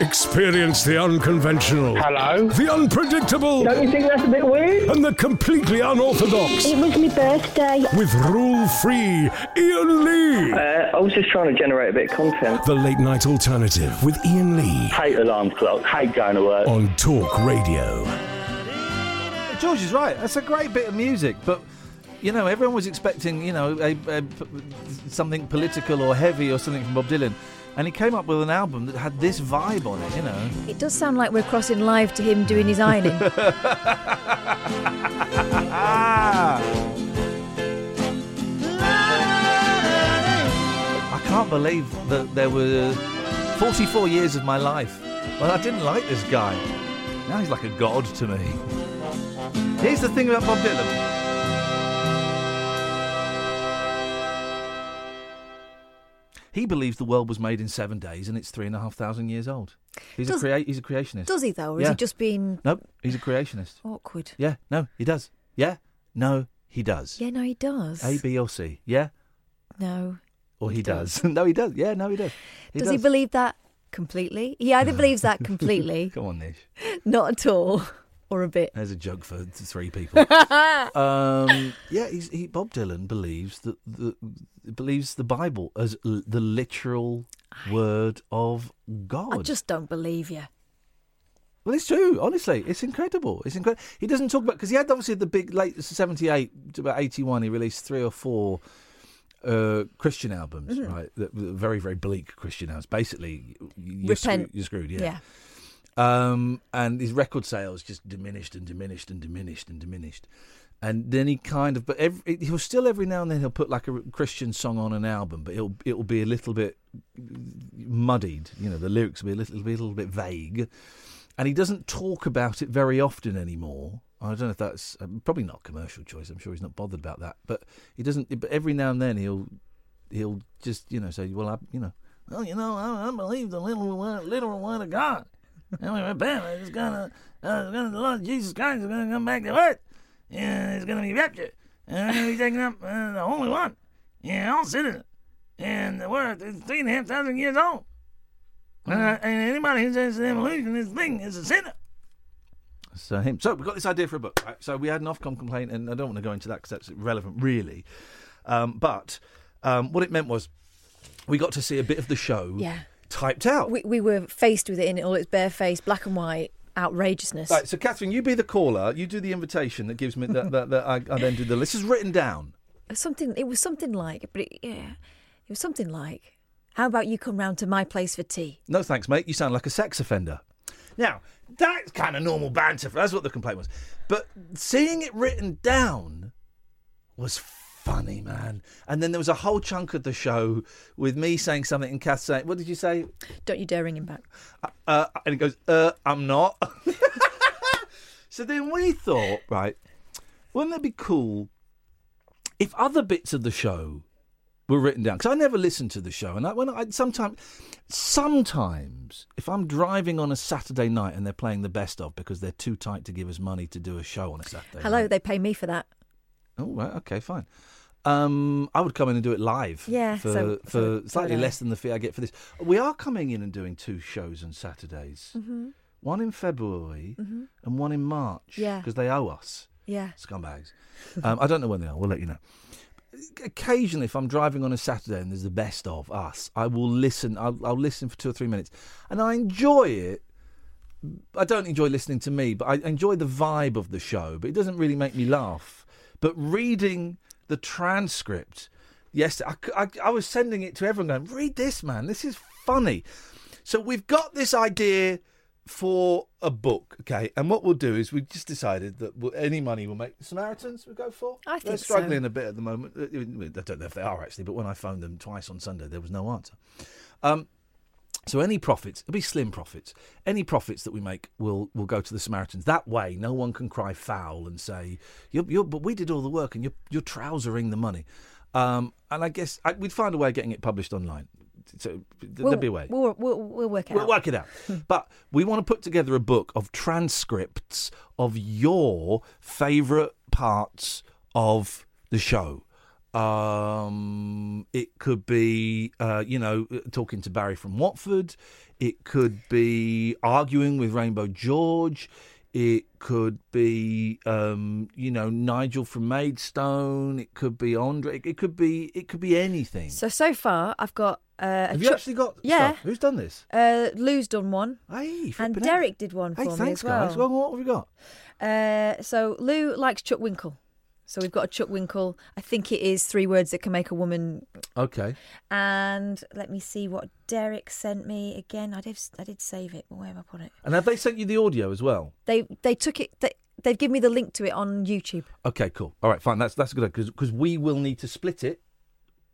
Experience the unconventional. Hello? The unpredictable. Don't you think that's a bit weird? And the completely unorthodox. It was my birthday. With rule free Iain Lee. Uh, I was just trying to generate a bit of content. The late night alternative with Iain Lee. Hate alarm clock, hate going to work. On Talk Radio. George is right. That's a great bit of music, but. You know, everyone was expecting, you know, a, a, something political or heavy or something from Bob Dylan, and he came up with an album that had this vibe on it. You know, It does sound like we're crossing live to him doing his ironing. I can't believe that there were 44 years of my life. Well, I didn't like this guy. Now he's like a god to me. Here's the thing about Bob Dylan. He believes the world was made in seven days and it's three and a half thousand years old. He's Does- a crea- he's a creationist. Does he though, or is he just being Nope, he's a creationist. awkward? Yeah, no, he does. Yeah, no, he does. Yeah, no, he does. A, B, or C. Yeah, No. or he, He does. does. no, he does. Yeah, no, he does. does, he believe that completely? He either believes that completely, Come on, Nish. not at all, or a bit. There's a joke for three people. um, yeah, he's, he, Bob Dylan believes that the believes the Bible as l- the literal word of God. I just don't believe you. Well, it's true. Honestly, it's incredible. It's incredible. He doesn't talk about because he had obviously the big late '78 to about '81. He released three or four uh, Christian albums, Mhm. right? That were very, very bleak Christian albums. Basically, you're, Repent. screwed, you're screwed. Yeah. Yeah. Um, and his record sales just diminished and diminished and diminished and diminished. And then he kind of, but every, he'll still every now and then he'll put like a Christian song on an album, but it'll it'll be a little bit muddied. You know, the lyrics will be a little, be a little bit vague, and he doesn't talk about it very often anymore. I don't know if that's uh, probably not commercial choice. I'm sure he's not bothered about that, but he doesn't. But every now and then he'll he'll just you know say, well, I you know, well, you know, I, I believe the literal word, literal word of God. And we repent. It's gonna, uh, it's gonna, the Lord Jesus Christ is gonna come back to earth, and it's gonna be raptured, and we're gonna be taken up uh, the Holy One, and all sinners, and the word is three and a half thousand years old. And, uh, and anybody who says evolution is thing is a sinner. So him. So we got this idea for a book. Right? So we had an Ofcom complaint, and I don't want to go into that because that's irrelevant, really. Um, but um, what it meant was we got to see a bit of the show Yeah. Typed out. We, we were faced with it in all its bare face, black and white outrageousness. Right, so Catherine, you be the caller. You do the invitation that gives me that. that, that I, I then do the. List. This is written down. Something. It was something like, but it, yeah, it was something like. How about you come round to my place for tea? No thanks, mate. You sound like a sex offender. Now that's kind of normal banter. That's what the complaint was. But seeing it written down was funny, man. And then there was a whole chunk of the show with me saying something and Kath saying, "What did you say?" Don't you dare ring him back. Uh, and he goes, uh, I'm not. so then we thought, right, wouldn't it be cool if other bits of the show were written down? Because I never listened to the show, and I, when I sometimes, sometimes if I'm driving on a Saturday night and they're playing the best of because they're too tight to give us money to do a show on a Saturday. Hello, night. they pay me for that. Oh right, okay, fine. Um, I would come in and do it live. Yeah, for so- for so- slightly less than the fee I get for this. We are coming in and doing two shows on Saturdays. Mhm. One in February Mhm. and one in March. Yeah. because they owe us. Yeah. Scumbags. um, I don't know when they are. We'll let you know. occasionally, if I'm driving on a Saturday and there's the best of us, I will listen. I'll, I'll listen for two or three minutes, and I enjoy it. I don't enjoy listening to me, but I enjoy the vibe of the show. But it doesn't really make me laugh. But reading the transcript, yes, I, I, I was sending it to everyone going, read this, man. This is funny. So we've got this idea for a book, okay? And what we'll do is we've just decided that we'll, any money we'll make. Samaritans we go for? I think They're so. struggling a bit at the moment. I don't know if they are actually, but when I phoned them twice on Sunday, there was no answer. Um, so any profits, it'll be slim profits. Any profits that we make will will go to the Samaritans. That way, no one can cry foul and say, you're, you're, "But we did all the work, and you're you're trousering the money." Um, and I guess I, we'd find a way of getting it published online. So th- there'll be a way. We'll, we'll, we'll work it We'll out. work it out. but we want to put together a book of transcripts of your favourite parts of the show. Um, it could be, uh, you know, talking to Barry from Watford. It could be arguing with Rainbow George. It could be, um, you know, Nigel from Maidstone. It could be Andre. It could be. It could be anything. So so far, I've got. Uh, Have you chu- actually got? Yeah. Stuff? Who's done this? Uh, Lou's done one, Hey, and. Derek did one Hey, for me thanks, as well. guys. Well, what have we got? Uh, so Lou likes Chuck Winkle. So we've got a Chuck Winkle. I think it is three words that can make a woman. Okay. And let me see what Derek sent me again. I did I did save it. Where have I put it? And have they sent you the audio as well? They they took it. They, they've given me the link to it on YouTube. Okay, cool. All right, fine. That's that's good because we will need to split it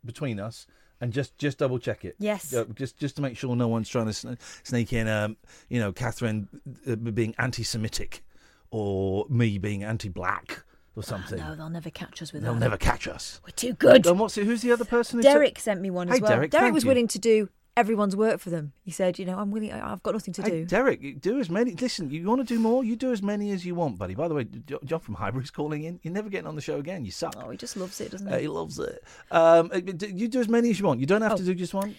between us and just just double check it. Yes. Uh, just just to make sure no one's trying to sn- sneak in, um, you know, Catherine uh, being anti-Semitic or me being anti-black or something. No, they'll never catch us with They'll that. never catch us. We're too good. And what's it? Who's the other person? who Derek sent me one as Hey, well. Derek, thank was you. willing to do everyone's work for them. He said, you know, I'm willing. I- I've got nothing to Hey, do. Derek, you do as many. Listen, you want to do more? You do as many as you want, buddy. By the way, Jo- John from Highbury's calling in. You're never getting on the show again. You suck. oh, he just loves it, doesn't Uh, he? he loves it. Um, uh, d- you do as many as you want. You don't have Oh. to do just one.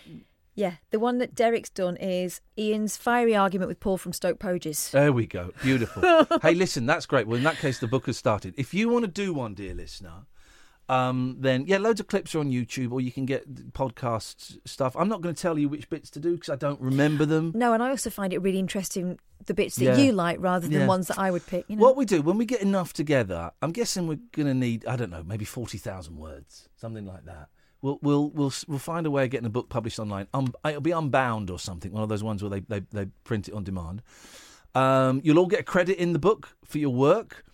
Yeah, the one that Derek's done is Iain's fiery argument with Paul from Stoke Poges. There we go. Beautiful. hey, listen, that's great. Well, in that case, the book has started. If you want to do one, dear listener, um, then yeah, loads of clips are on YouTube, or you can get podcast stuff. I'm not going to tell you which bits to do because I don't remember them. No, and I also find it really interesting the bits that Yeah. you like rather than Yeah. ones that I would pick. You know? What we do when we get enough together, I'm guessing we're going to need I don't know, maybe forty thousand words, something like that. We'll we'll we'll we'll find a way of getting a book published online. Um, it'll be unbound or something, one of those ones where they they, they print it on demand. Um, you'll all get a credit in the book for your work,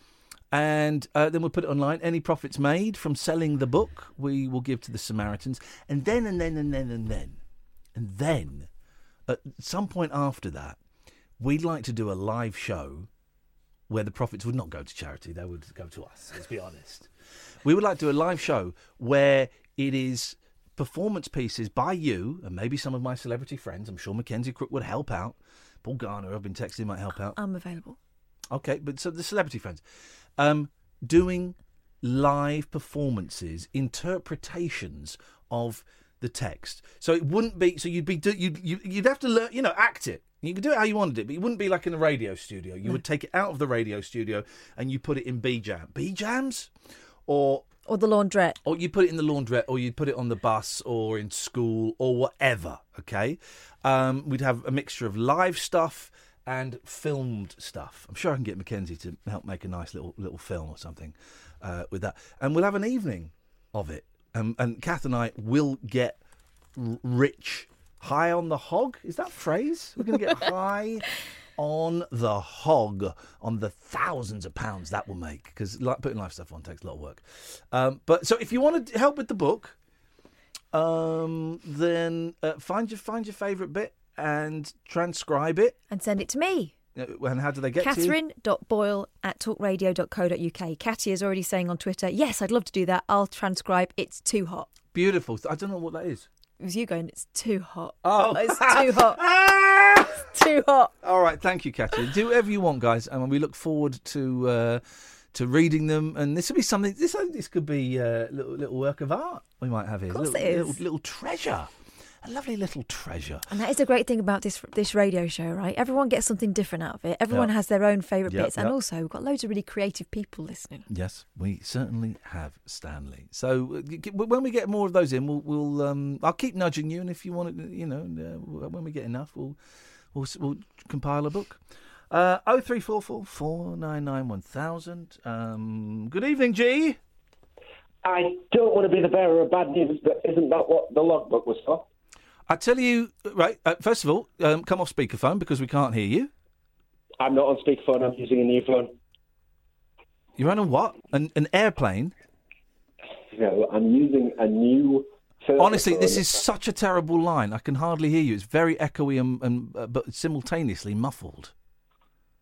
and uh, then we'll put it online. Any profits made from selling the book, we will give to the Samaritans, and then and then and then and then and then at some point after that, we'd like to do a live show where the profits would not go to charity, they would go to us, let's be honest. We would like to do a live show where it is performance pieces by you and maybe some of my celebrity friends. I'm sure Mackenzie Crook would help out. Paul Garner, I've been texting, might help out. I'm available. Okay, but so the celebrity friends um, doing live performances, interpretations of the text. So it wouldn't be. So you'd be do, you'd you- you'd have to learn. You know, act it. You could do it how you wanted it, but it wouldn't be like in a radio studio. You would take it out of the radio studio and you put it in B jam, B jams, or Or the laundrette. or you put it in the laundrette, or you'd put it on the bus, or in school, or whatever. Okay, um, we'd have a mixture of live stuff and filmed stuff. I'm sure I can get Mackenzie to help make a nice little little film or something uh, with that, and we'll have an evening of it. Um, and Kath and I will get r- rich, high on the hog. Is that phrase? We're going to get high on the hog on the thousands of pounds that will make because like, putting live stuff on takes a lot of work. Um, but so if you want to help with the book, um, then uh, find your find your favourite bit and transcribe it. And send it to me. Uh, And how do they get to you? Catherine.boyle at talkradio.co.uk. Katia is already saying on Twitter, yes, I'd love to do that. I'll transcribe. It's too hot. Beautiful. I don't know what that is. It was you going, it's too hot. Oh. It's too hot. It's too hot. All right, thank you, Katia. Do whatever you want, guys, and we look forward to uh, to reading them. And this will be something. This this could be a little little work of art we might have here. Of course little, it is. Little, little treasure. A lovely little treasure. And that is a great thing about this this radio show, right? Everyone gets something different out of it. Everyone Yeah. has their own favourite Yep, bits, and also we've got loads of really creative people listening. Yes, we certainly have, Stanley. So uh, when we get more of those in, we'll, we'll um, I'll keep nudging you, and if you want it, you know, uh, when we get enough, we'll we'll, we'll compile a book. Uh, oh three four four four nine nine one thousand. Um, good evening, G. I don't want to be the bearer of bad news, but isn't that what the logbook was for? I tell you, right. Uh, first of all, um, come off speakerphone because we can't hear you. I'm not on speakerphone. I'm using a new phone. You're on a what? An, an airplane? No, I'm using a new. phone. Honestly, this is such a terrible line. I can hardly hear you. It's very echoey and, and uh, but simultaneously muffled.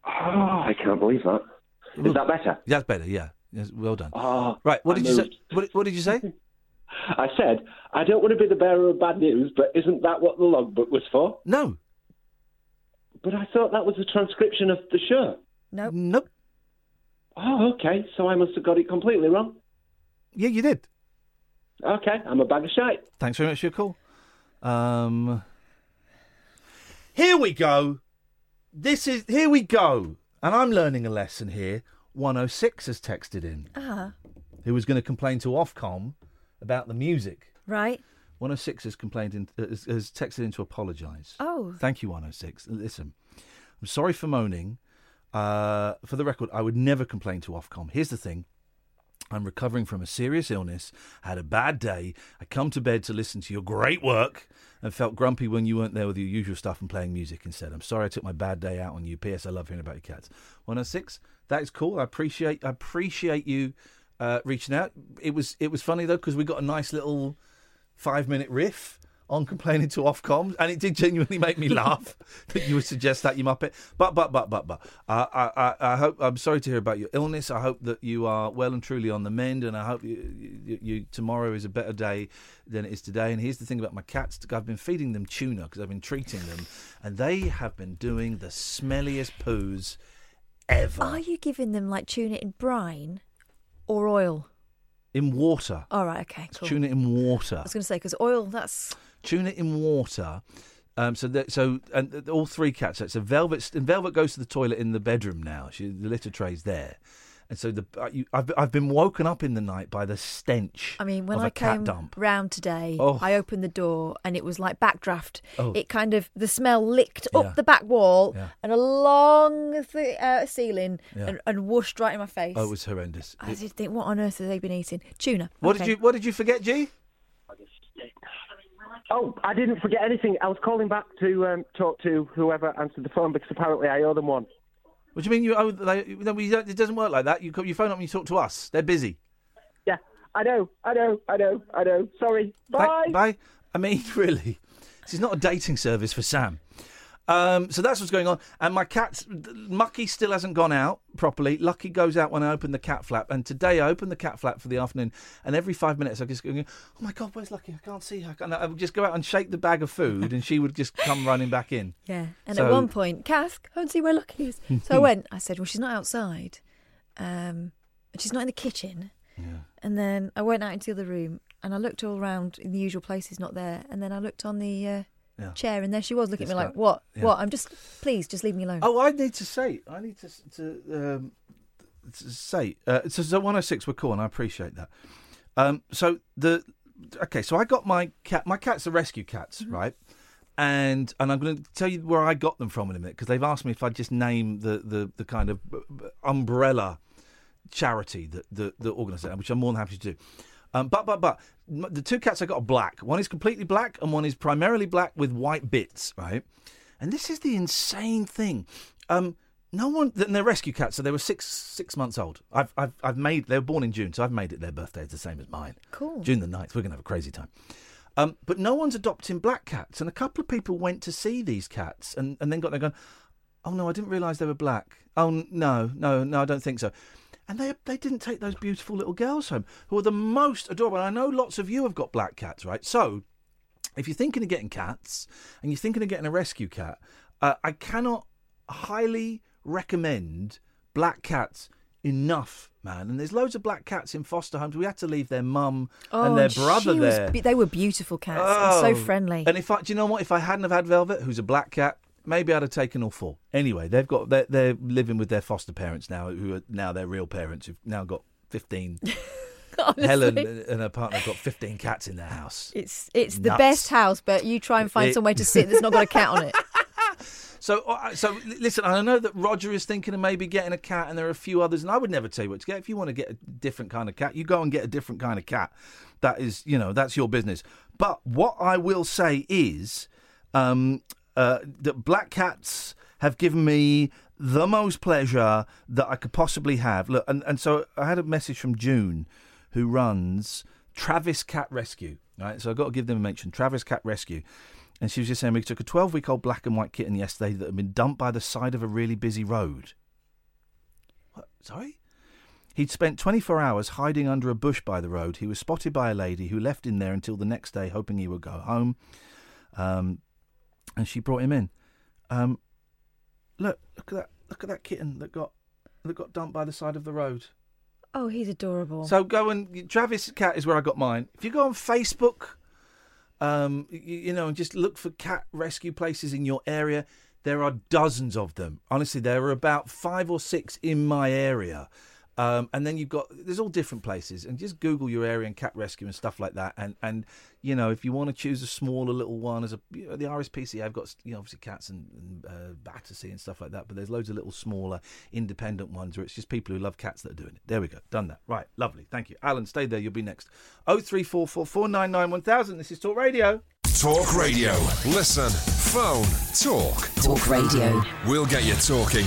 Oh, I can't believe that. Is that better? That's better. Yeah. Yes, well done. Oh, Right. What I did you say? What, what did you say? I said, I don't want to be the bearer of bad news, but isn't that what the logbook was for? No. But I thought that was a transcription of the show. No. Nope. Oh, okay. So I must have got it completely wrong. Yeah, you did. Okay, I'm a bag of shite. Thanks very much for your call. Um, here we go. This is here we go, and I'm learning a lesson here. 106 has texted in, Ah, who was going to complain to Ofcom about the music. right. 106 has complained in, uh, has, has texted in to apologise. Oh. Thank you, 106. Listen, I'm sorry for moaning. Uh, for the record, I would never complain to Ofcom. Here's the thing. I'm recovering from a serious illness, I had a bad day. I come to bed to listen to your great work and felt grumpy when you weren't there with your usual stuff and playing music instead. I'm sorry I took my bad day out on you. P.S. I love hearing about your cats. 106, that is cool. I appreciate I appreciate you uh, reaching out. It was it was funny though because we got a nice little five minute riff on complaining to Ofcom, and it did genuinely make me laugh that you would suggest that you muppet. But but but but but uh, I, I I hope I'm sorry to hear about your illness. I hope that you are well and truly on the mend, and I hope you, you, you tomorrow is a better day than it is today. And here's the thing about my cats: I've been feeding them tuna because I've been treating them, and they have been doing the smelliest poos ever Are you giving them like tuna in brine or oil? in water. All right. Okay. Cool. Tuna in water. I was going to say because oil. That's tuna in water. Um, so that, so and all three cats. So Velvet and Velvet goes to the toilet in the bedroom now. She the litter tray's there, and so the uh, you, I've I've been woken up in the night by the stench. I mean, when of I a came dump. round today, Oh. I opened the door and it was like backdraft. Oh. It kind of the smell licked Yeah. up the back wall Yeah. and along the uh, ceiling Yeah. and, and whooshed right in my face. Oh, it was horrendous. I It- did think, what on earth have they been eating? Tuna. what Okay. did you What did you forget, G? Oh, I didn't forget anything. I was calling back to um, talk to whoever answered the phone because apparently I owe them one. What do you mean you owe? They, no, it doesn't work like that. You you phone up and you talk to us. They're busy. Yeah, I know, I know, I know, I know. Sorry. Bye. Bye. Bye. I mean, really, this is not a dating service for Sam. Um, so that's what's going on. And my cat, Mucky, still hasn't gone out properly. Lucky goes out when I open the cat flap. And today I opened the cat flap for the afternoon. And every five minutes I just go, oh my God, where's Lucky? I can't see her. And I would just go out and shake the bag of food and she would just come running back in. Yeah. And So- at one point, Kath, go and see where Lucky is. So I went, I said, well, she's not outside. Um, and she's not in the kitchen. Yeah. And then I went out into the other room and I looked all around in the usual places, not there. And then I looked on the uh, Yeah. chair and there she was looking It's at me like, what? yeah. What? I'm just, please, just leave me alone. Oh, I need to say, I need to to, um, to say. Uh, so, so 106, we're cool, and I appreciate that. Um, so the okay, so I got my cat. My cats are rescue cats, right? And and I'm going to tell you where I got them from in a minute because they've asked me if I'd just name the the the kind of uh, umbrella charity that that, that organises which I'm more than happy to do. Um, but but but the two cats I got are black. One is completely black, and one is primarily black with white bits, right? And this is the insane thing. Um, no one, and they're rescue cats, so they were six six months old. I've I've I've made. They were born in June, so I've made it their birthday. It's the same as mine. Cool. June the 9th. We're gonna have a crazy time. Um, but no one's adopting black cats, and a couple of people went to see these cats, and, and then got there going, "Oh no, I didn't realise they were black. Oh no, no, no, I don't think so." And they they didn't take those beautiful little girls home, who are the most adorable. And I know lots of you have got black cats, right? So, if you're thinking of getting cats and you're thinking of getting a rescue cat, uh, I cannot highly recommend black cats enough, man. And there's loads of black cats in foster homes. We had to leave their mum Oh, and their brother there. be- they were beautiful cats and so Oh. friendly. And if I, do you know what? If I hadn't have had Velvet, who's a black cat, maybe I'd have taken all four. Anyway, they've got they're, they're living with their foster parents now, who are now their real parents, who've now got fifteen. Helen and her partner have got fifteen cats in their house. It's it's the best house, but you try and find It- somewhere to sit that's not got a cat on it. So, uh, so listen. I know that Roger is thinking of maybe getting a cat, and there are a few others. And I would never tell you what to get. If you want to get a different kind of cat, you go and get a different kind of cat. That is, you know, that's your business. But what I will say is um, uh, that black cats have given me the most pleasure that I could possibly have. Look, and, and so I had a message from June, who runs Travis Cat Rescue. Right, so I've got to give them a mention. Travis Cat Rescue. And she was just saying we took a 12 week old black and white kitten yesterday that had been dumped by the side of a really busy road. What? Sorry? He'd spent 24 hours hiding under a bush by the road. He was spotted by a lady who left him there until the next day, hoping he would go home. Um, and she brought him in. Um, look, look at that! Look at that kitten that got that got dumped by the side of the road. Oh, he's adorable. So go and Travis Cat is where I got mine. If you go on Facebook, um, you, you know, and just look for cat rescue places in your area, there are dozens of them. Honestly, there are about five or six in my area. Um, and then you've got there's all different places, and just Google your area and cat rescue and stuff like that. And and you know if you want to choose a smaller little one as a you know, the RSPCA, I've got you know obviously cats and, and uh, Battersea and stuff like that. But there's loads of little smaller independent ones where it's just people who love cats that are doing it. There we go, done that. Right, lovely, thank you, Alan. Stay there, you'll be next. Oh three four four four nine nine one thousand. This is Talk Radio. Talk Radio. Listen, phone, talk. Talk Radio. We'll get you talking.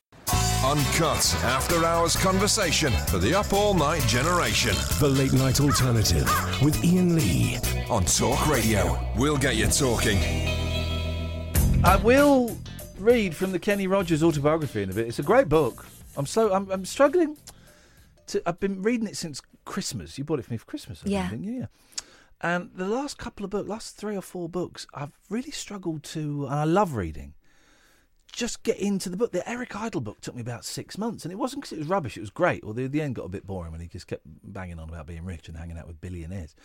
Uncut after hours conversation for the up all night generation. The Late Night Alternative with Iain Lee. On Talk Radio. We'll get you talking. I will read from the Kenny Rogers autobiography in a bit. It's a great book. I'm so I'm, I'm struggling to. I've been reading it since Christmas. You bought it for me for Christmas, I Yeah. think. Yeah. And the last couple of books, last three or four books, I've really struggled to, and I love reading, just get into the book. The Eric Idle book took me about six months, and it wasn't because it was rubbish, it was great. Although the end got a bit boring when he just kept banging on about being rich and hanging out with billionaires.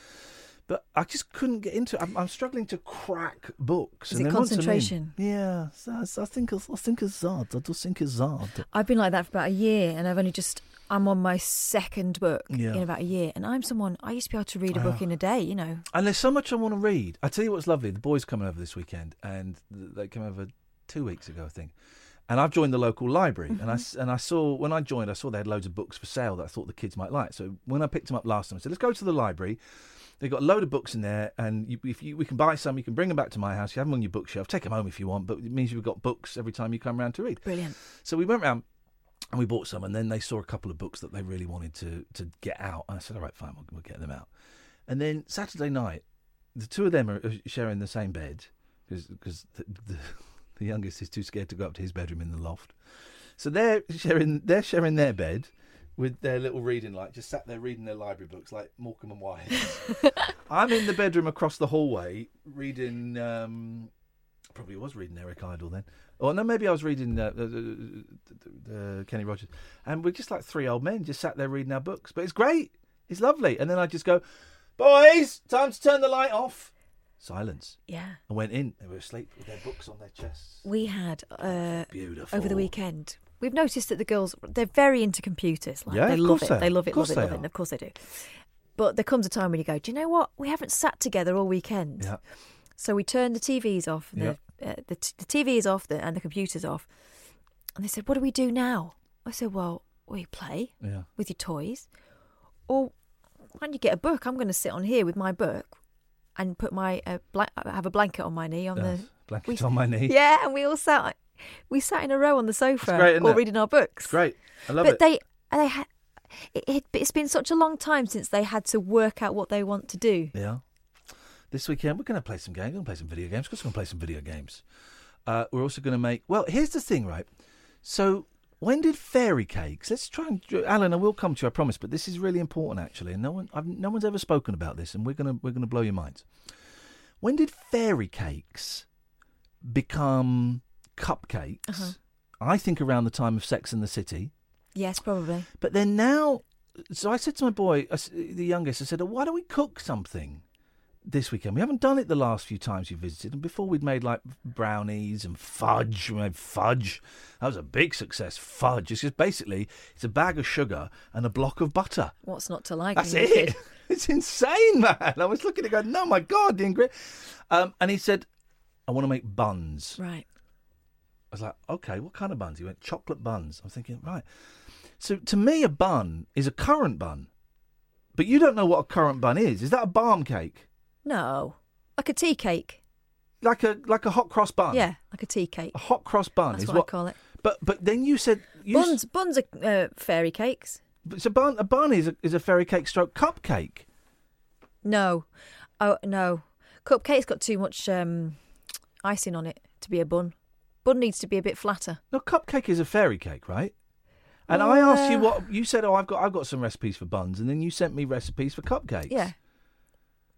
But I just couldn't get into it. I'm, I'm struggling to crack books. Is and it in- concentration? yeah, so I, I think I think it's hard. I do think it's hard. I've been like that for about a year, and I've only just. I'm on my second book Yeah. in about a year, and I'm someone I used to be able to read a book Ah. in a day. You know, And there's so much I want to read. I tell you what's lovely. The boys coming over this weekend, and they came over two weeks ago, I think. And I've joined the local library, and I mm-hmm. s- and I saw when I joined, I saw they had loads of books for sale that I thought the kids might like. So when I picked them up last time, I said, "Let's go to the library." They've got a load of books in there, and you, if you, we can buy some, you can bring them back to my house. You have them on your bookshelf. Take them home if you want, but it means you've got books every time you come round to read. brilliant. So we went round and we bought some, and then they saw a couple of books that they really wanted to to get out. And I said, "All right, fine, we'll, we'll get them out." And then Saturday night, the two of them are are sharing the same bed because the, the, the youngest is too scared to go up to his bedroom in the loft. So they're sharing they're sharing their bed with their little reading light, just sat there reading their library books like Morecambe and Wise. I'm in the bedroom across the hallway reading. Um, probably was reading Eric Idle then. Or no, maybe I was reading uh, uh, uh, uh, Kenny Rogers. And we're just like three old men just sat there reading our books. But it's great. It's lovely. And then I just go, boys, time to turn the light off. Silence. Yeah. And went in. They were asleep with their books on their chests. We had uh, Beautiful. over the weekend. We've noticed that the girls they're very into computers. Like, Yeah, they love it. they They love it. Love it. Love are. it. And of course they do. But there comes a time when you go, do you know what? We haven't sat together all weekend. Yeah. So we turned the TVs off. The, uh, the, t- the TV is off the, and the computer's off. And they said, what do we do now? I said, well, we play Yeah. with your toys. Or why don't you get a book? I'm going to sit on here with my book and put my uh, bla- have a blanket on my knee on Yes, the blanket on my knee. Yeah, and we all sat we sat in a row on the sofa, great, all it? reading our books. It's great. I love but it. they they had it, it, it's been such a long time since they had to work out what they want to do. Yeah. This weekend we're going to play some games. We're going to play some video games. Course, we're going to play some video games. Uh, we're also going to make. Well, here's the thing, right? So when did fairy cakes? Let's try and Alan. I will come to you, I promise. But this is really important, actually. And no one, I've, no one's ever spoken about this, and we're gonna we're gonna blow your minds. When did fairy cakes become cupcakes? Uh-huh. I think around the time of Sex and the City. Yes, probably. But then now, so I said to my boy, the youngest, I said, why don't we cook something this weekend? We haven't done it the last few times you visited. And before we'd made like brownies and fudge. We made fudge. That was a big success. Fudge. It's just basically, it's a bag of sugar and a block of butter. What's not to like? That's when you're a it. It's insane, man. I was looking at it going, no, my God, the ingredient. Um, and he said, I want to make buns. Right. I was like, okay, what kind of buns? He went, chocolate buns. I'm thinking, right. So to me, a bun is a currant bun. But you don't know what a currant bun is. Is that a balm cake? No, like a tea cake. Like a like a hot cross bun? Yeah, like a tea cake. A hot cross bun That's is what, I call it. But but then you said you Buns, buns are uh, fairy cakes. S- so bun, a bun is a, is a fairy cake stroke cupcake. No, oh no, cupcake's got too much um, icing on it to be a bun. Bun needs to be a bit flatter. No, cupcake is a fairy cake, right? And I asked you Uh, what you said. Oh, I've got I've got some recipes for buns, and then you sent me recipes for cupcakes. Yeah.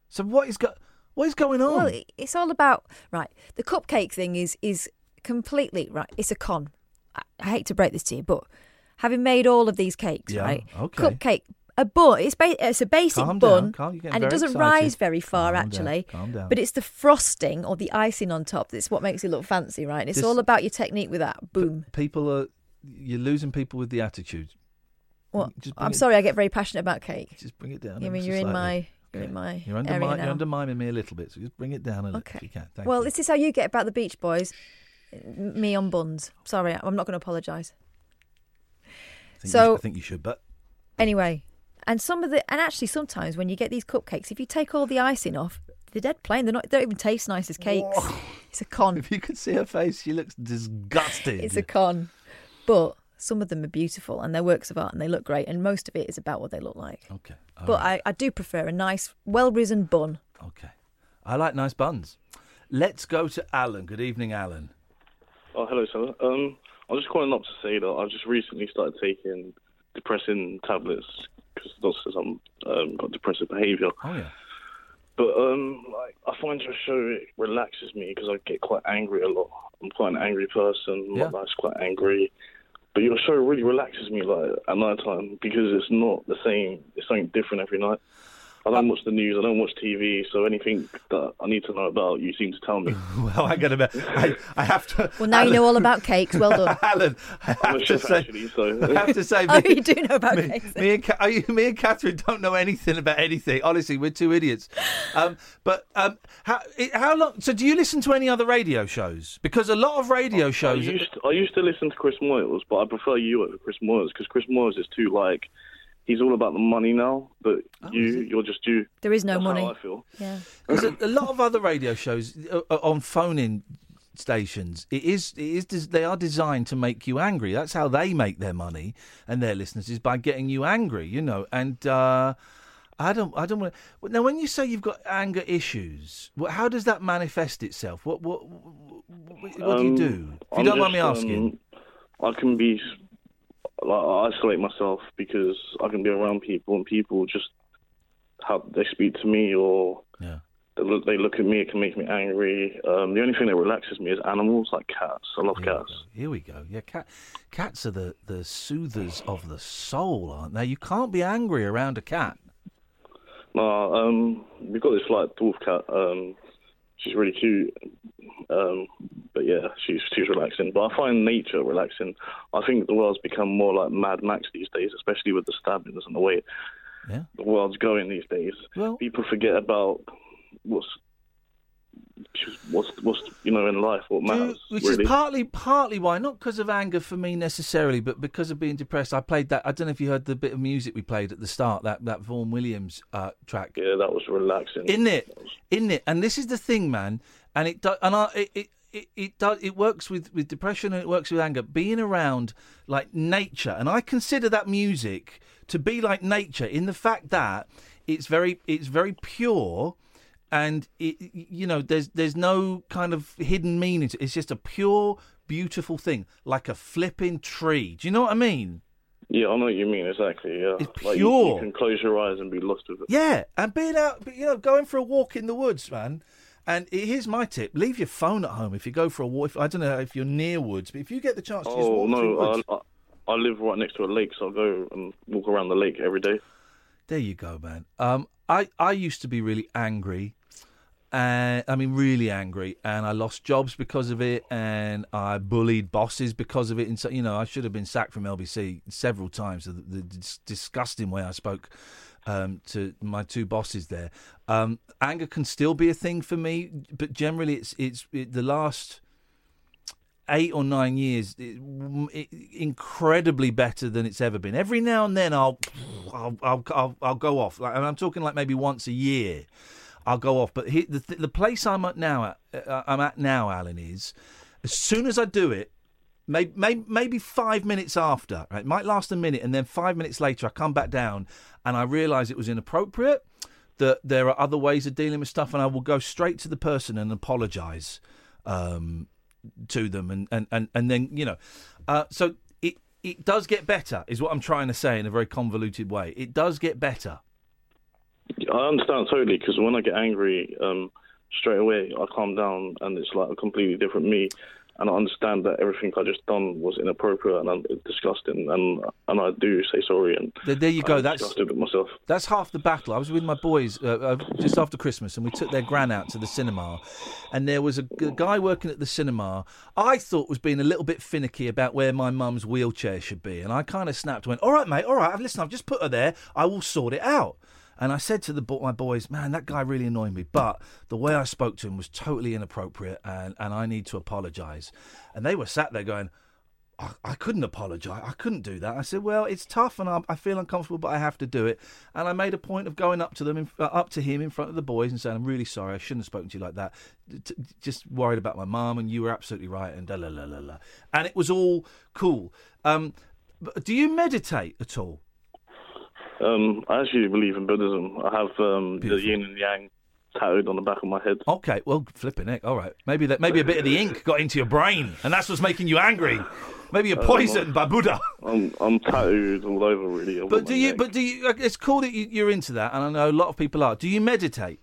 So what is go- what is going on? Well, it's all about right. The cupcake thing is is completely right. It's a con. I, I hate to break this to you, but having made all of these cakes, Yeah, right? okay. Cupcake, a bun. It's ba- it's a basic Calm bun, calm- and it doesn't excited. rise very far Calm actually. calm down. But it's the frosting or the icing on top that's what makes it look fancy, right? And it's This- all about your technique with that. Boom. people are you're losing people with the attitude. Bring I'm it- sorry, I get very passionate about cake. Just bring it down. I mean, you're in slightly. my you're in my You're, undermi- you're undermining me a little bit, so just bring it down a little if you can. Thank well, you. this is how you get about the Beach Boys. Me on buns. Sorry, I'm not going to apologise. So- you, I think you should, but Anyway, and some of the and actually sometimes when you get these cupcakes, if you take all the icing off, they're dead plain. They're not. They don't even taste nice as cakes. It's a con. if you could see her face, she looks disgusted. It's a con. But some of them are beautiful and they're works of art and they look great. And most of it is about what they look like. Okay. but I, I do prefer a nice, well risen bun. Okay. I like nice buns. Let's go to Alan. Good evening, Alan. Oh, hello, sir. Um, I was just calling up to say that I've just recently started taking depressing tablets because the doctor says I'm um, got depressive behaviour. Oh yeah. But um, like I find your show it relaxes me because I get quite angry a lot. I'm quite an angry person. Yeah. My life's quite angry. But your show really relaxes me like at night time because it's not the same. It's something different every night. I don't watch the news. I don't watch TV. So anything that I need to know about, you seem to tell me. Well, I got to. I, I have to. Well, now you know all about cakes. Well done. Alan, I I'm a have to say, actually, so I have to say, Oh, you do know about me, cakes. me and are you- me and Catherine don't know anything about anything. Honestly, we're two idiots. Um, but um, how how long? So, do you listen to any other radio shows? Because a lot of radio I shows. used I used to listen to Chris Moyles, but I prefer you over Chris Moyles because Chris Moyles is too like he's all about the money now. But you, you're just you. There is no That's money. How I feel. Yeah. There's a, a lot of other radio shows uh, uh, on phone-in stations. It is, it is. They are designed to make you angry. That's how they make their money and their listeners is by getting you angry. You know, and uh, I don't, I don't want. to... Now, when you say you've got anger issues, how does that manifest itself? What, what, what, what do you Um, do? If you I'm don't mind me asking. um, I can be like I isolate myself because I can be around people and people just how they speak to me or Yeah. they look they look at me. It can make me angry. Um, the only thing that relaxes me is animals like cats. I love cats. Here we go. Yeah, cat, cats are the, the soothers of the soul, aren't they? You can't be angry around a cat. No, um, we've got this like dwarf cat. Um, she's really cute. Um, but yeah, she's she's relaxing. But I find nature relaxing. I think the world's become more like Mad Max these days, especially with the stabbings and the way Yeah. the world's going these days. Well- people forget about what's what's what's you know in life what matters. Which really. is partly partly why, not because of anger for me necessarily, but because of being depressed. I played that. I don't know if you heard the bit of music we played at the start. That that Vaughan Williams uh, track. yeah, that was relaxing. In it, in it, and this is the thing, man. And it do, and I, it, it it it does it works with with depression and it works with anger. Being around like nature, and I consider that music to be like nature in the fact that it's very it's very pure. And it, you know, there's there's no kind of hidden meaning. It's just a pure, beautiful thing, like a flipping tree. Do you know what I mean? Yeah, I know what you mean exactly. Yeah, It's Like, you- you, can close your eyes and be lost with it. Yeah, and being out, you know, going for a walk in the woods, man. And here's my tip: leave your phone at home if you go for a walk. If, I don't know if you're near woods, but if you get the chance to just Oh walk no, woods, I, I, I live right next to a lake, so I go and walk around the lake every day. there you go, man. Um, I I used to be really angry, and I mean really angry, and I lost jobs because of it, and I bullied bosses because of it. And so, you know, I should have been sacked from LBC several times. The, the dis- disgusting way I spoke um, to my two bosses there. Um, anger can still be a thing for me, but generally, it's it's it, the last eight or nine years, it, it, incredibly better than it's ever been. Every now and then, I'll I'll I'll, I'll, I'll go off. Like, and I'm talking like maybe once a year. I'll go off, but he, the the place I'm at now, at, uh, I'm at now, Alan, is as soon as I do it, maybe, maybe five minutes after, right? It might last a minute, and then five minutes later, I come back down and I realise it was inappropriate. That there are other ways of dealing with stuff, and I will go straight to the person and apologise um, to them, and, and, and, and then you know, uh, so it it does get better, is what I'm trying to say in a very convoluted way. It does get better. I understand totally because when I get angry, um, straight away I calm down and it's like a completely different me. And I understand that everything I just done was inappropriate and disgusting, and and I do say sorry. And There, you go. I'm That's disgusted with myself. That's half the battle. I was with my boys uh, uh, just after Christmas, and we took their gran out to the cinema. And there was a, g- guy working at the cinema. I thought was being a little bit finicky about where my mum's wheelchair should be, and I kind of snapped, and went, "All right, mate, all right. Listen, I've just put her there. I will sort it out." And I said to the bo- my boys, "Man, that guy really annoyed me, but the way I spoke to him was totally inappropriate, and, and I need to apologise." And they were sat there going. I, I couldn't apologise. I couldn't do that. I said, "Well, it's tough, and I, I feel uncomfortable, but I have to do it." And I made a point of going up to them, in, uh, up to him in front of the boys, and saying, "I'm really sorry. I shouldn't have spoken to you like that. T- just worried about my mum, and you were absolutely right." And da la la la la. And it was all cool. Um, do you meditate at all? Um, I actually believe in Buddhism. I have um, the yin and yang tattooed on the back of my head. Okay, well, flipping heck. All right, maybe that maybe a bit of the ink got into your brain, and that's what's making you angry. Maybe you're Um, poisoned by Buddha. I'm I'm tattooed all over really. But do you? neck. But do you? It's cool that you, you're into that, and I know a lot of people are. Do you meditate?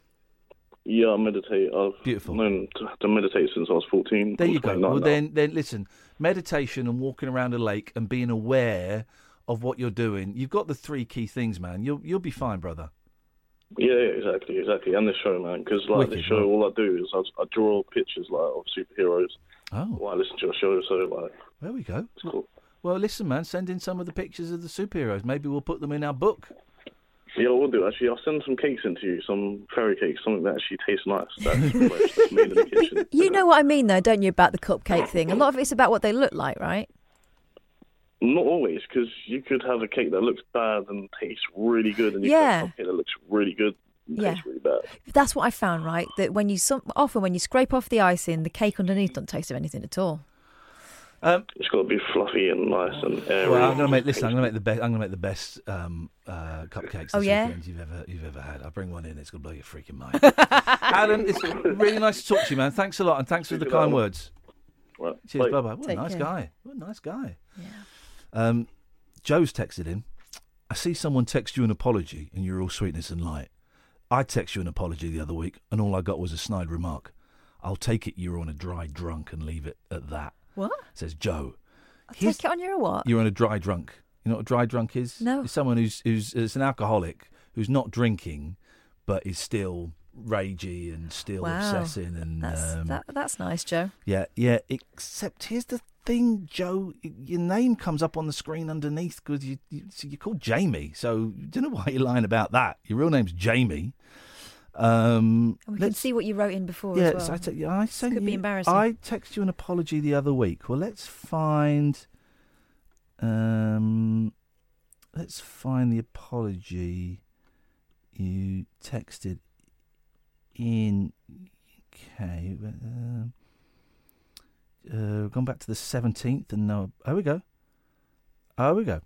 Yeah, I meditate. I've Beautiful. known to, to meditate since I was 14. There you go. Well, now. then, then listen. Meditation and walking around a lake and being aware of what you're doing. You've got the three key things, man. You'll you'll be fine, brother. Yeah, yeah, exactly, exactly. And the show, man, because like Wicked, this show, man. all I do is I, I draw pictures like of superheroes. Oh. While I listen to your show, so like There we go. it's cool. Well, listen, man. Send in some of the pictures of the superheroes. Maybe we'll put them in our book. Yeah, I will do actually. I'll send some cakes into you, some fairy cakes, something that actually tastes nice. That's fresh, that's made in the kitchen. You know what I mean, though, don't you, about the cupcake thing? A lot of it's about what they look like, right? Not always, because you could have a cake that looks bad and tastes really good, and you Yeah. could have a cake that looks really good and Yeah. tastes really bad. That's what I found, right? That when you some, often when you scrape off the icing, the cake underneath doesn't taste of anything at all. Um, It's got to be fluffy and nice and airy. Well, I'm going to make listen. I'm going to make the best. I'm going to make the best um, uh, cupcakes Oh, yeah? you've ever you've ever had. I'll bring one in. It's going to blow your freaking mind. Adam, it's really nice to talk to you, man. Thanks a lot, and thanks for the kind Adam. words. Right. Cheers, Bye. bye bye. What a nice care. guy. What a nice guy. Um, Joe's texted in. I see someone text you an apology, and you're all sweetness and light. I text you an apology the other week, and all I got was a snide remark. I'll take it you're on a dry drunk and leave it at that. What? Says Joe. I'll take it on your what? You're on a dry drunk. You know what a dry drunk is? No. It's someone who's who's it's an alcoholic who's not drinking, but is still ragey and still Wow. obsessing and That's, um, that, that's nice, Joe. yeah, yeah. Except here's the thing, Joe. Your name comes up on the screen underneath because you, you so you're called Jamie. So don't know why you're lying about that. Your real name's Jamie. Um, And we can see what you wrote in before yeah, as well. so I, te- I sent Could be you- embarrassing. I texted you an apology the other week. Well, let's find. Um, let's find the apology you texted in. Okay, but, um, uh, gone back to the seventeenth, and no. Oh, we go. Oh, we go.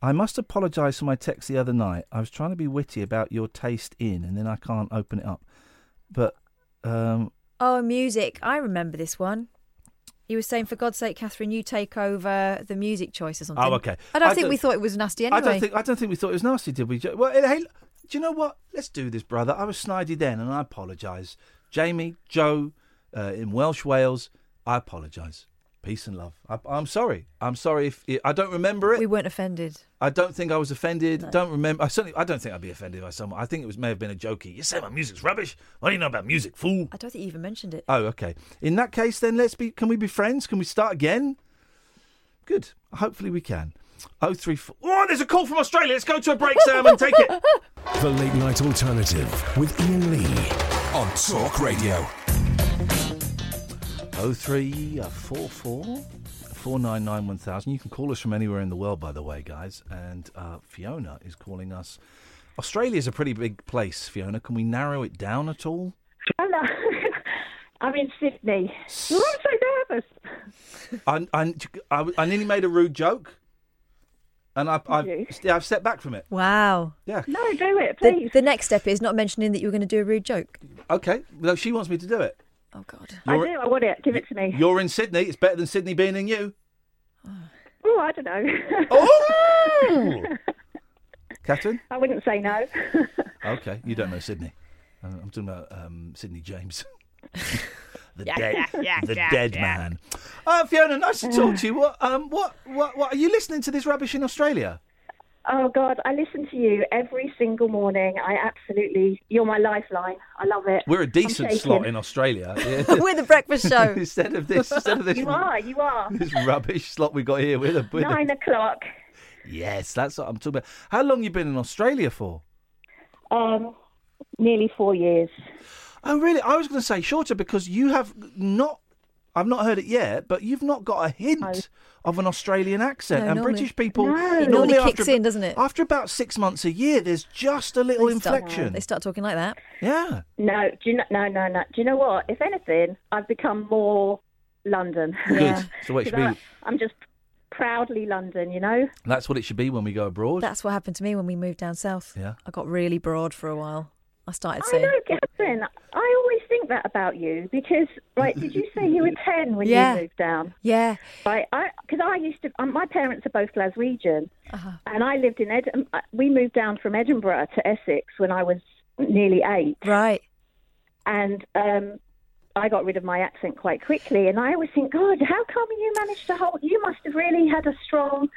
I must apologise for my text the other night. I was trying to be witty about your taste in, and then I can't open it up. But um, Oh, music. I remember this one. You were saying, for God's sake, Catherine, you take over the music choices something. Oh, okay. I don't I think don't- we thought it was nasty anyway. I don't think I don't think we thought it was nasty, did we? Well, hey, do you know what? Let's do this, brother. I was snidey then, and I apologise. Jamie, Joe, uh, in Welsh Wales, I apologise. Peace and love. I, I'm sorry. I'm sorry if it, I don't remember it. We weren't offended. I don't think I was offended. Don't remember. I certainly. I don't think I'd be offended by someone. I think it was may have been a jokey. You say my music's rubbish. What do you know about music, fool? I don't think you even mentioned it. Oh, okay. In that case, then let's be. Can we be friends? Can we start again? Good. Hopefully we can. Oh three four. Oh, there's a call from Australia. Let's go to a break, Sam, and take it. The Late Night Alternative with Iain Lee. On Talk Radio. Oh three uh, four four four nine nine one thousand. You can call us from anywhere in the world, by the way, guys. And uh, Fiona is calling us. Australia's a pretty big place, Fiona. Can we narrow it down at all? Hello. I'm in Sydney. You I'm so nervous. I, I, I, I nearly made a rude joke, and I, I've, yeah, I've stepped back from it. Wow. Yeah. No, do it, The, please. the next step is not mentioning that you were going to do a rude joke. Okay. No, she wants me to do it. Oh God. I You're, do. I want it. Give it to me. you're in Sydney. It's better than Sydney being in you. Oh, I don't know. Oh! Catherine? I wouldn't say no. Okay, you don't know Sydney. Uh, I'm talking about um, Sydney James. the Yeah, dead, yeah, yeah, the yeah, dead yeah. man. Uh, Fiona, nice to talk to you. What, um, what, what, what? Are you listening to this rubbish in Australia? Oh God, I listen to you every single morning. I absolutely, you're my lifeline. I love it. We're a I'm decent slot in Australia. We're the breakfast show. instead of this, instead of this, You are. You are. this rubbish slot we got here. We're the, we're the- Nine o'clock. yes, that's what I'm talking about. How long you been in Australia for? Um, nearly four years. Oh, really? I was going to say shorter because you have not. I've not heard it yet, but you've not got a hint of an Australian accent. No, and normally- British people No. It normally after, kicks in, doesn't it? After about six months a year, there's just a little They start- inflection. They start talking like that. Yeah. No, do you know, no, no, no. Do you know what? If anything, I've become more London. Good. So what it should 'Cause be. I, I'm just proudly London, you know. That's what it should be when we go abroad. That's what happened to me when we moved down south. Yeah. I got really broad for a while. I started I know, Catherine. I always think that about you because, right? Did you say you were ten when Yeah. you moved down? yeah, Right, I because I used to. Um, my parents are both Glaswegian, Uh-huh. and I lived in Ed. um, uh, We moved down from Edinburgh to Essex when I was nearly eight. right. and um, I got rid of my accent quite quickly. And I always think, God, how come you managed to hold? You must have really had a strong.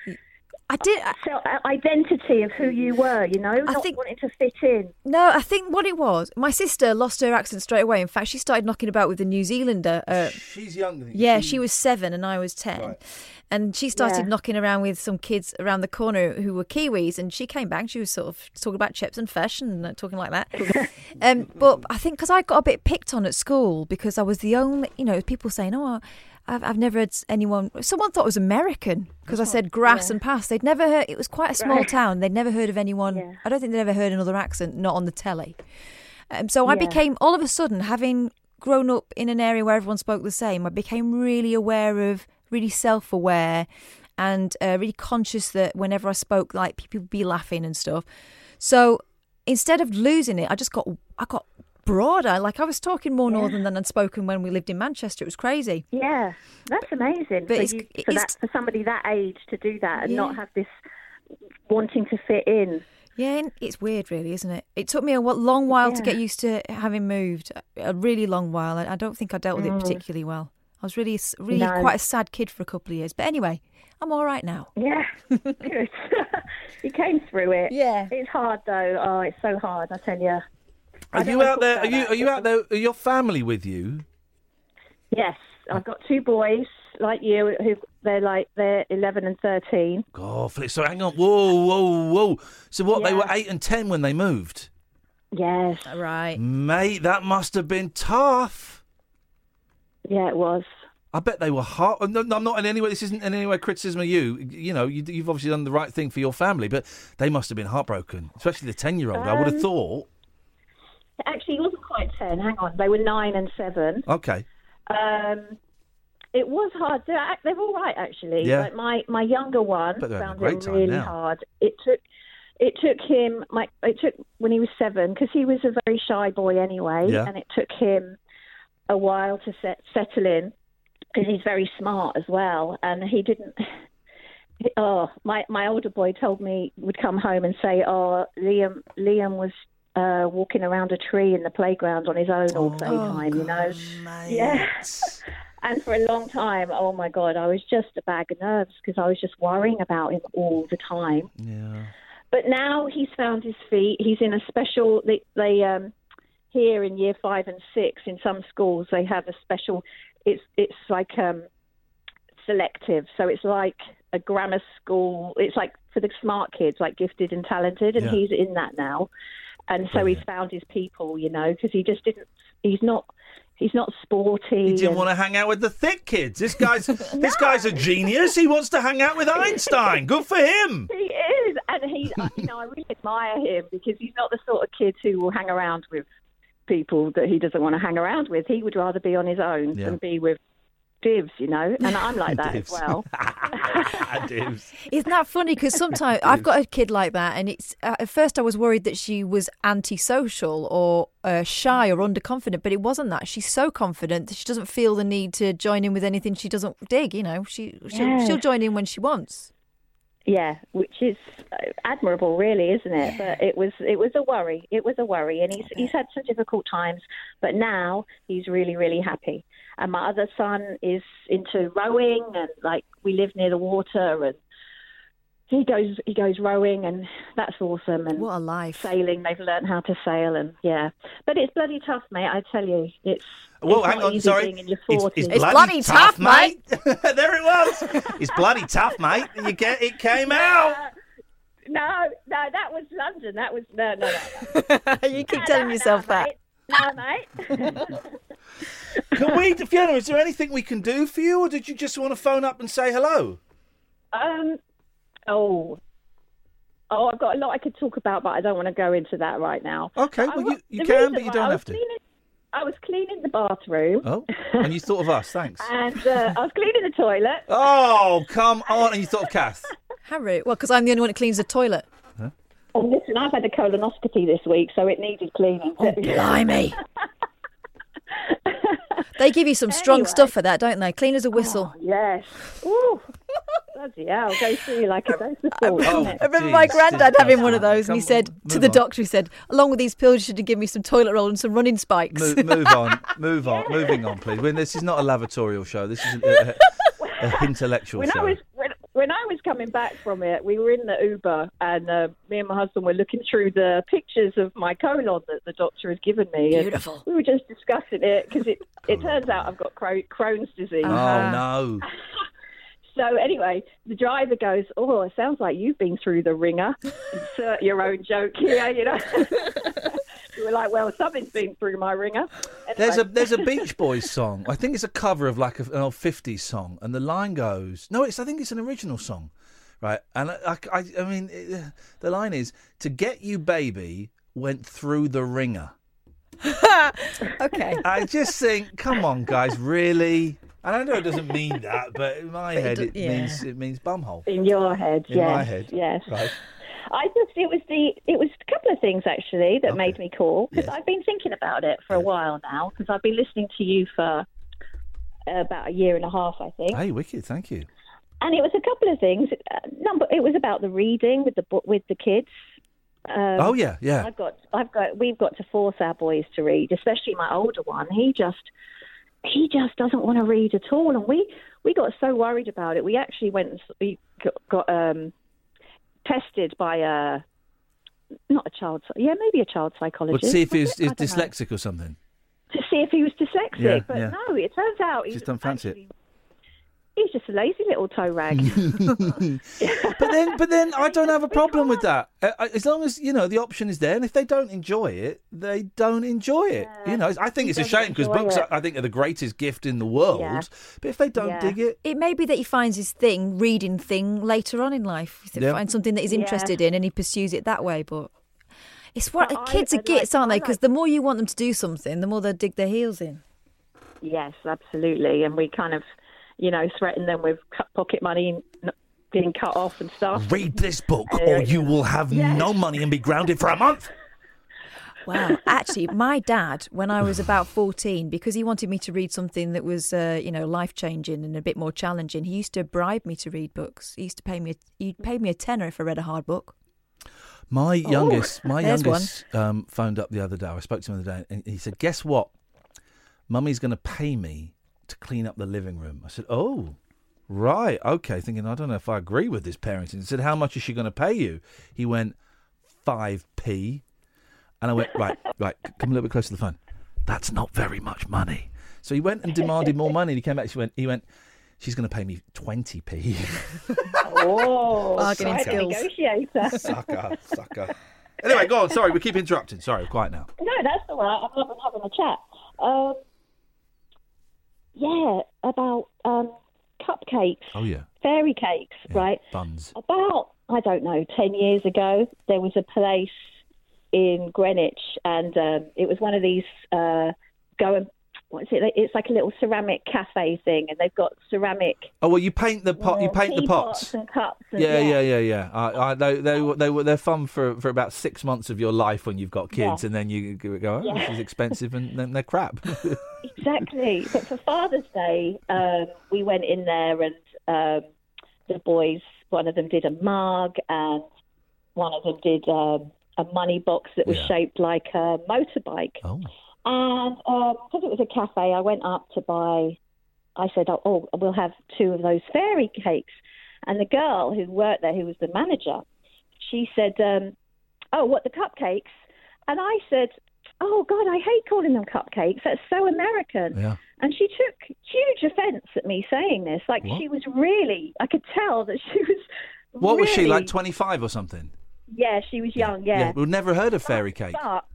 I did So, identity of who you were. You know, I not think- wanting to fit in. No, I think what it was, my sister lost her accent straight away. In fact, she started knocking about with a New Zealander. Uh, She's younger than you. yeah, she was seven and I was ten. And she started Yeah. knocking around with some kids around the corner who were Kiwis. And she came back. She was sort of talking about chips and fish and uh, talking like that. um, but I think because I got a bit picked on at school because I was the only, you know, people saying, oh, I've, I've never had anyone. Someone thought it was American because I said grass and pass. They'd never heard. It was quite a small Right. town. They'd never heard of anyone. I don't think they'd ever heard another accent, not on the telly. Um, so I Yeah. became all of a sudden having grown up in an area where everyone spoke the same. I became really aware of, really self-aware, and uh, really conscious that whenever I spoke, like people would be laughing and stuff. So instead of losing it, I just got I got broader. Like I was talking more northern than I'd spoken when we lived in Manchester. It was crazy. Yeah, that's amazing. But for, it's- you, for, that, for somebody that age to do that and Yeah. not have this wanting to fit in. Yeah, it's weird, really, isn't it? It took me a long while to get used to having moved. A really long while. I I don't think I dealt with Mm. it particularly well. I was really, really No. quite a sad kid for a couple of years. But anyway, I'm all right now. Yeah, good. you came through it. Yeah. It's hard though. Oh, it's so hard. I tell you. Are you out there? Are you are you out there? Are your family with you? Yes, I've got two boys like you who they're like they're eleven and thirteen. Flip. So hang on. Whoa, whoa, whoa. So what? They were eight and ten when they moved. Yes. Right. Mate, that must have been tough. Yeah, it was. I bet they were hard. No, no, I'm not in any way. This isn't in any way criticism of you. You know, you, you've obviously done the right thing for your family, but they must have been heartbroken, especially the ten-year-old. I would have Um, thought. Actually, it wasn't quite ten. Hang on, they were nine and seven. Okay. Um, it was hard. They're, they're all right actually. Yeah. Like my my younger one Bet they're having a found it really now. hard. It took it took him my it took when he was seven because he was a very shy boy anyway, Yeah. and it took him a while to set, settle in because he's very smart as well, and he didn't. Oh, my my older boy told me would come home and say, "Oh, Liam Liam was." Uh, walking around a tree in the playground on his own all playtime, you know. Yeah. And for a long time, oh my God, I was just a bag of nerves because I was just worrying about him all the time. Yeah. But now he's found his feet. He's in a special. They, they um, here in year five and six in some schools they have a special. It's it's like um, selective, so it's like a grammar school. It's like for the smart kids, like gifted and talented, and Yeah. he's in that now. And so he's found his people, you know, because he just didn't. He's not. He's not sporty. He didn't and- want to hang out with the thick kids. This guy's this guy's a genius. He wants to hang out with Einstein. Good for him. He is, and he, you know, I really admire him because he's not the sort of kid who will hang around with people that he doesn't want to hang around with. He would rather be on his own Yeah. than be with divs, you know. And I'm like that as well. divs. Isn't that funny? Because sometimes I've got a kid like that, and it's uh, at first I was worried that she was antisocial or uh, shy or underconfident, but it wasn't that. She's so confident that she doesn't feel the need to join in with anything she doesn't dig. You know, she she'll, Yeah. she'll join in when she wants. Yeah, which is uh, admirable, really, isn't it? But it was it was a worry. It was a worry, and he's he's had some difficult times, but now he's really really happy. And my other son is into rowing, and like we live near the water, and he goes he goes rowing, and that's awesome. And what a life! Sailing, they've learned how to sail, and yeah, but it's bloody tough, mate. I tell you, it's. Whoa, it's hang on, sorry. In your It's, 40s. it's bloody, tough, mate. there it was. It's bloody tough, mate. You get it came out. No, no, that was London. That was no, no, no. you keep telling yourself that. No, mate. Can we, Fiona? Is there anything we can do for you, or did you just want to phone up and say hello? um, oh, oh, I've got a lot I could talk about, but I don't want to go into that right now. Okay, I well, wa- you, you can, but you don't have to. Cleaning, I was cleaning the bathroom, Oh, and you thought of us. Thanks. and uh, I was cleaning the toilet. Oh, come on. And you thought of Kath. Harry, well, because I'm the only one that cleans the toilet. And listen, I've had a colonoscopy this week, so it needed cleaning. Oh, blimey. They give you some strong Anyway. stuff for that, don't they? Clean as a whistle. Oh, yes. Ooh, Bloody hell, go through like a dose of salt. Oh. I remember my granddad just- having one of those, and he said on, to the on. doctor, he said, along with these pills, you should have given me some toilet roll and some running spikes. Move, move on, move on, moving on, please. When this is not a lavatorial show, this is a, a, a intellectual when show. I was when, when I was coming back from it, we were in the Uber, and uh, me and my husband were looking through the pictures of my colon that the doctor has given me. and Beautiful. We were just discussing it because it it turns out I've got Crohn's disease. Oh Uh-huh. no! So anyway, the driver goes, "Oh, it sounds like you've been through the wringer. Insert your own joke here, you know." we were like, "Well, something's been through my wringer." There's a there's a Beach Boys song. I think it's a cover of like a, an old '50s song, and the line goes, "No, it's I think it's an original song, right?" And I I, I mean, it, the line is, "To get you, baby, went through the wringer." okay. I just think, come on, guys, really? And I know it doesn't mean that, but in my But head, it yeah. means it means bumhole. in your head, In yes, my head, yes. right? I just it was the it was a couple of things actually that made me call because I've been thinking about it for a while now because I've been listening to you for about a year and a half, I think. Hey, wicked, thank you. And it was a couple of things. Uh, number, it was about the reading with the bo- with the kids. Um, Oh, yeah, yeah. I've got, I've got, we've got to force our boys to read, especially my older one. He just, he just doesn't want to read at all, and we we got so worried about it. We actually went, we got, got um, tested by a, not a child, yeah, maybe a child Well, psychologist. see if Was he's it? Know. dyslexic or something. To see if he was dyslexic, Yeah, but yeah. no, it turns out he Just was don't fancy it. He's just a lazy little toe rag. but then, but then I don't have a problem with that. Uh, uh, As long as you know the option is there, and if they don't enjoy it, they don't enjoy it. You know, I think He it's a shame because books, it. I I think, are the greatest gift in the world. Yeah. But if they don't dig it, It may be that he finds his thing, reading thing, later on in life. He Yeah. finds something that he's Yeah. interested in and he pursues it that way. But it's what But I- kids are I'd like- gits, aren't they? I Because the more you want them to do something, the more they'll dig their heels in. Yes, absolutely. And we kind of, you know, threaten them with pocket money and n- getting cut off and stuff. read this book, Uh, or you will have yes. no money and be grounded for a month. Wow. Actually, my dad, when I was about 14, because he wanted me to read something that was, uh, you know, life changing and a bit more challenging, he used to bribe me to read books. He used to pay me, a, he'd pay me a tenner if I read a hard book. My youngest, my youngest, um, phoned up the other day. I spoke to him the other day, and he said, "Guess what? Mummy's going to pay me to clean up the living room." I said, "Oh, right, okay." Thinking, I don't know if I agree with this parenting. He said, "How much is she going to pay you?" He went, five p, and I went, "Right, right, come a little bit closer to the phone. That's not very much money." So he went and demanded more money. And he came back. She went, he went. She's going to pay me twenty p. Oh, Bargaining quite a skills. negotiator. sucker, sucker. Anyway, go on. Sorry, we keep interrupting. Sorry, quiet now. No, that's all right. I'm having, having a chat. Um, yeah, about um, cupcakes, Oh yeah, fairy cakes, right? buns. About, I don't know, 10 years ago, there was a place in Greenwich, and um, it was one of these uh, go and what's it? It's like a little ceramic cafe thing, and they've got ceramic. Oh well, you paint the pot. You uh, paint the pots. and cups. And, Yeah, yeah, yeah, yeah. I, I, they, they, they were they're fun for, for about six months of your life when you've got kids, Yeah. and then you go, oh, Yeah. this is expensive, and then they're crap. Exactly. But for Father's Day, um, we went in there and um, the boys, one of them did a mug and one of them did um, a money box that was Yeah. shaped like a motorbike. Oh. And because it was a cafe, I went up to buy, I said, oh, oh, we'll have two of those fairy cakes. And the girl who worked there, who was the manager, she said, um, oh, what, the cupcakes? And I said, oh, God, I hate calling them cupcakes. That's so American. Yeah. And she took huge offence at me saying this. Like, What? she was really, I could tell that she was. what was she like? Twenty five or something? Yeah, she was young, yeah. we've never heard of fairy cake. But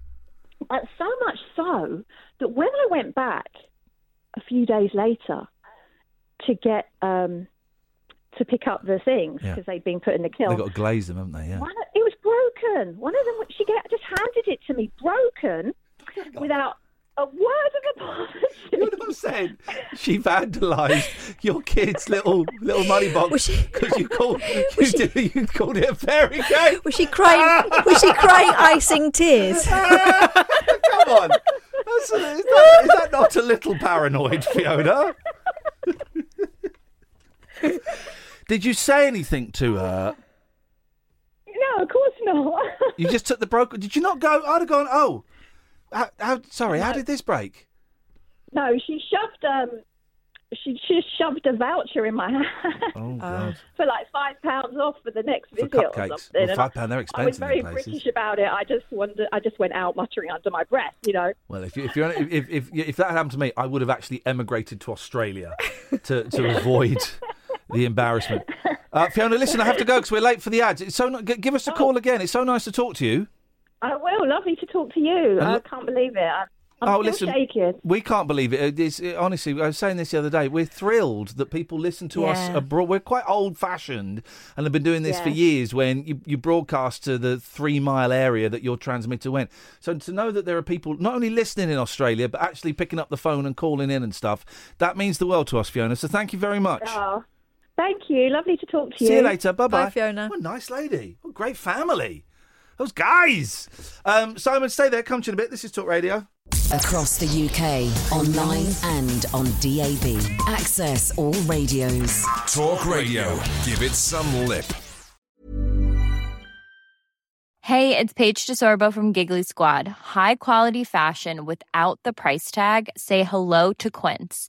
so much so that when I went back a few days later to get um, to pick up the things Yeah. because they'd been put in the kiln, They've got to glaze them, haven't they? Yeah. one it was broken. One of them, she get, just handed it to me broken without a word of apology. You know what I'm saying? She vandalised your kid's little little money box because you called you, did, you called it a fairy cake. Was she crying? was she crying icing tears? Come on, That's a, is, that, is that not a little paranoid, Fiona? Did you say anything to her? No, of course not. You just took the broker. Did you not go? I'd have gone. Oh, how, how, sorry. How did this break? no, she shoved um, she she shoved a voucher in my hand Oh God. for like five pounds off for the next For visit or cupcakes. something. Well, five pound, they're expensive. I was very. British about it. I just wondered. I just went out muttering under my breath, you know. Well, if you, if you're if, if if if that had happened to me, I would have actually emigrated to Australia to to avoid the embarrassment. Uh, Fiona, listen, I have to go because we're late for the ads. It's so give us a call again. It's so nice to talk to you. Oh, I will. Lovely to talk to you. And I can't believe it. I, I'm oh, still listen, shaking. we can't believe it. It is, it- honestly, I was saying this the other day. We're thrilled that people listen to us abroad. We're quite old-fashioned and have been doing this for years. When you, you broadcast to the three-mile area that your transmitter went, so to know that there are people not only listening in Australia but actually picking up the phone and calling in and stuff, that means the world to us, Fiona. So thank you very much. Oh, thank you. Lovely to talk to you. See you later. Bye bye. Bye, Fiona. What a nice lady. What a great family. Those guys. Um, Simon, stay there. Come to you in a bit. This is Talk Radio. Across the UK, online and on DAB. Access all radios. Talk Radio. Give it some lip. Hey, it's Paige DeSorbo from Giggly Squad. High quality fashion without the price tag. Say hello to Quince.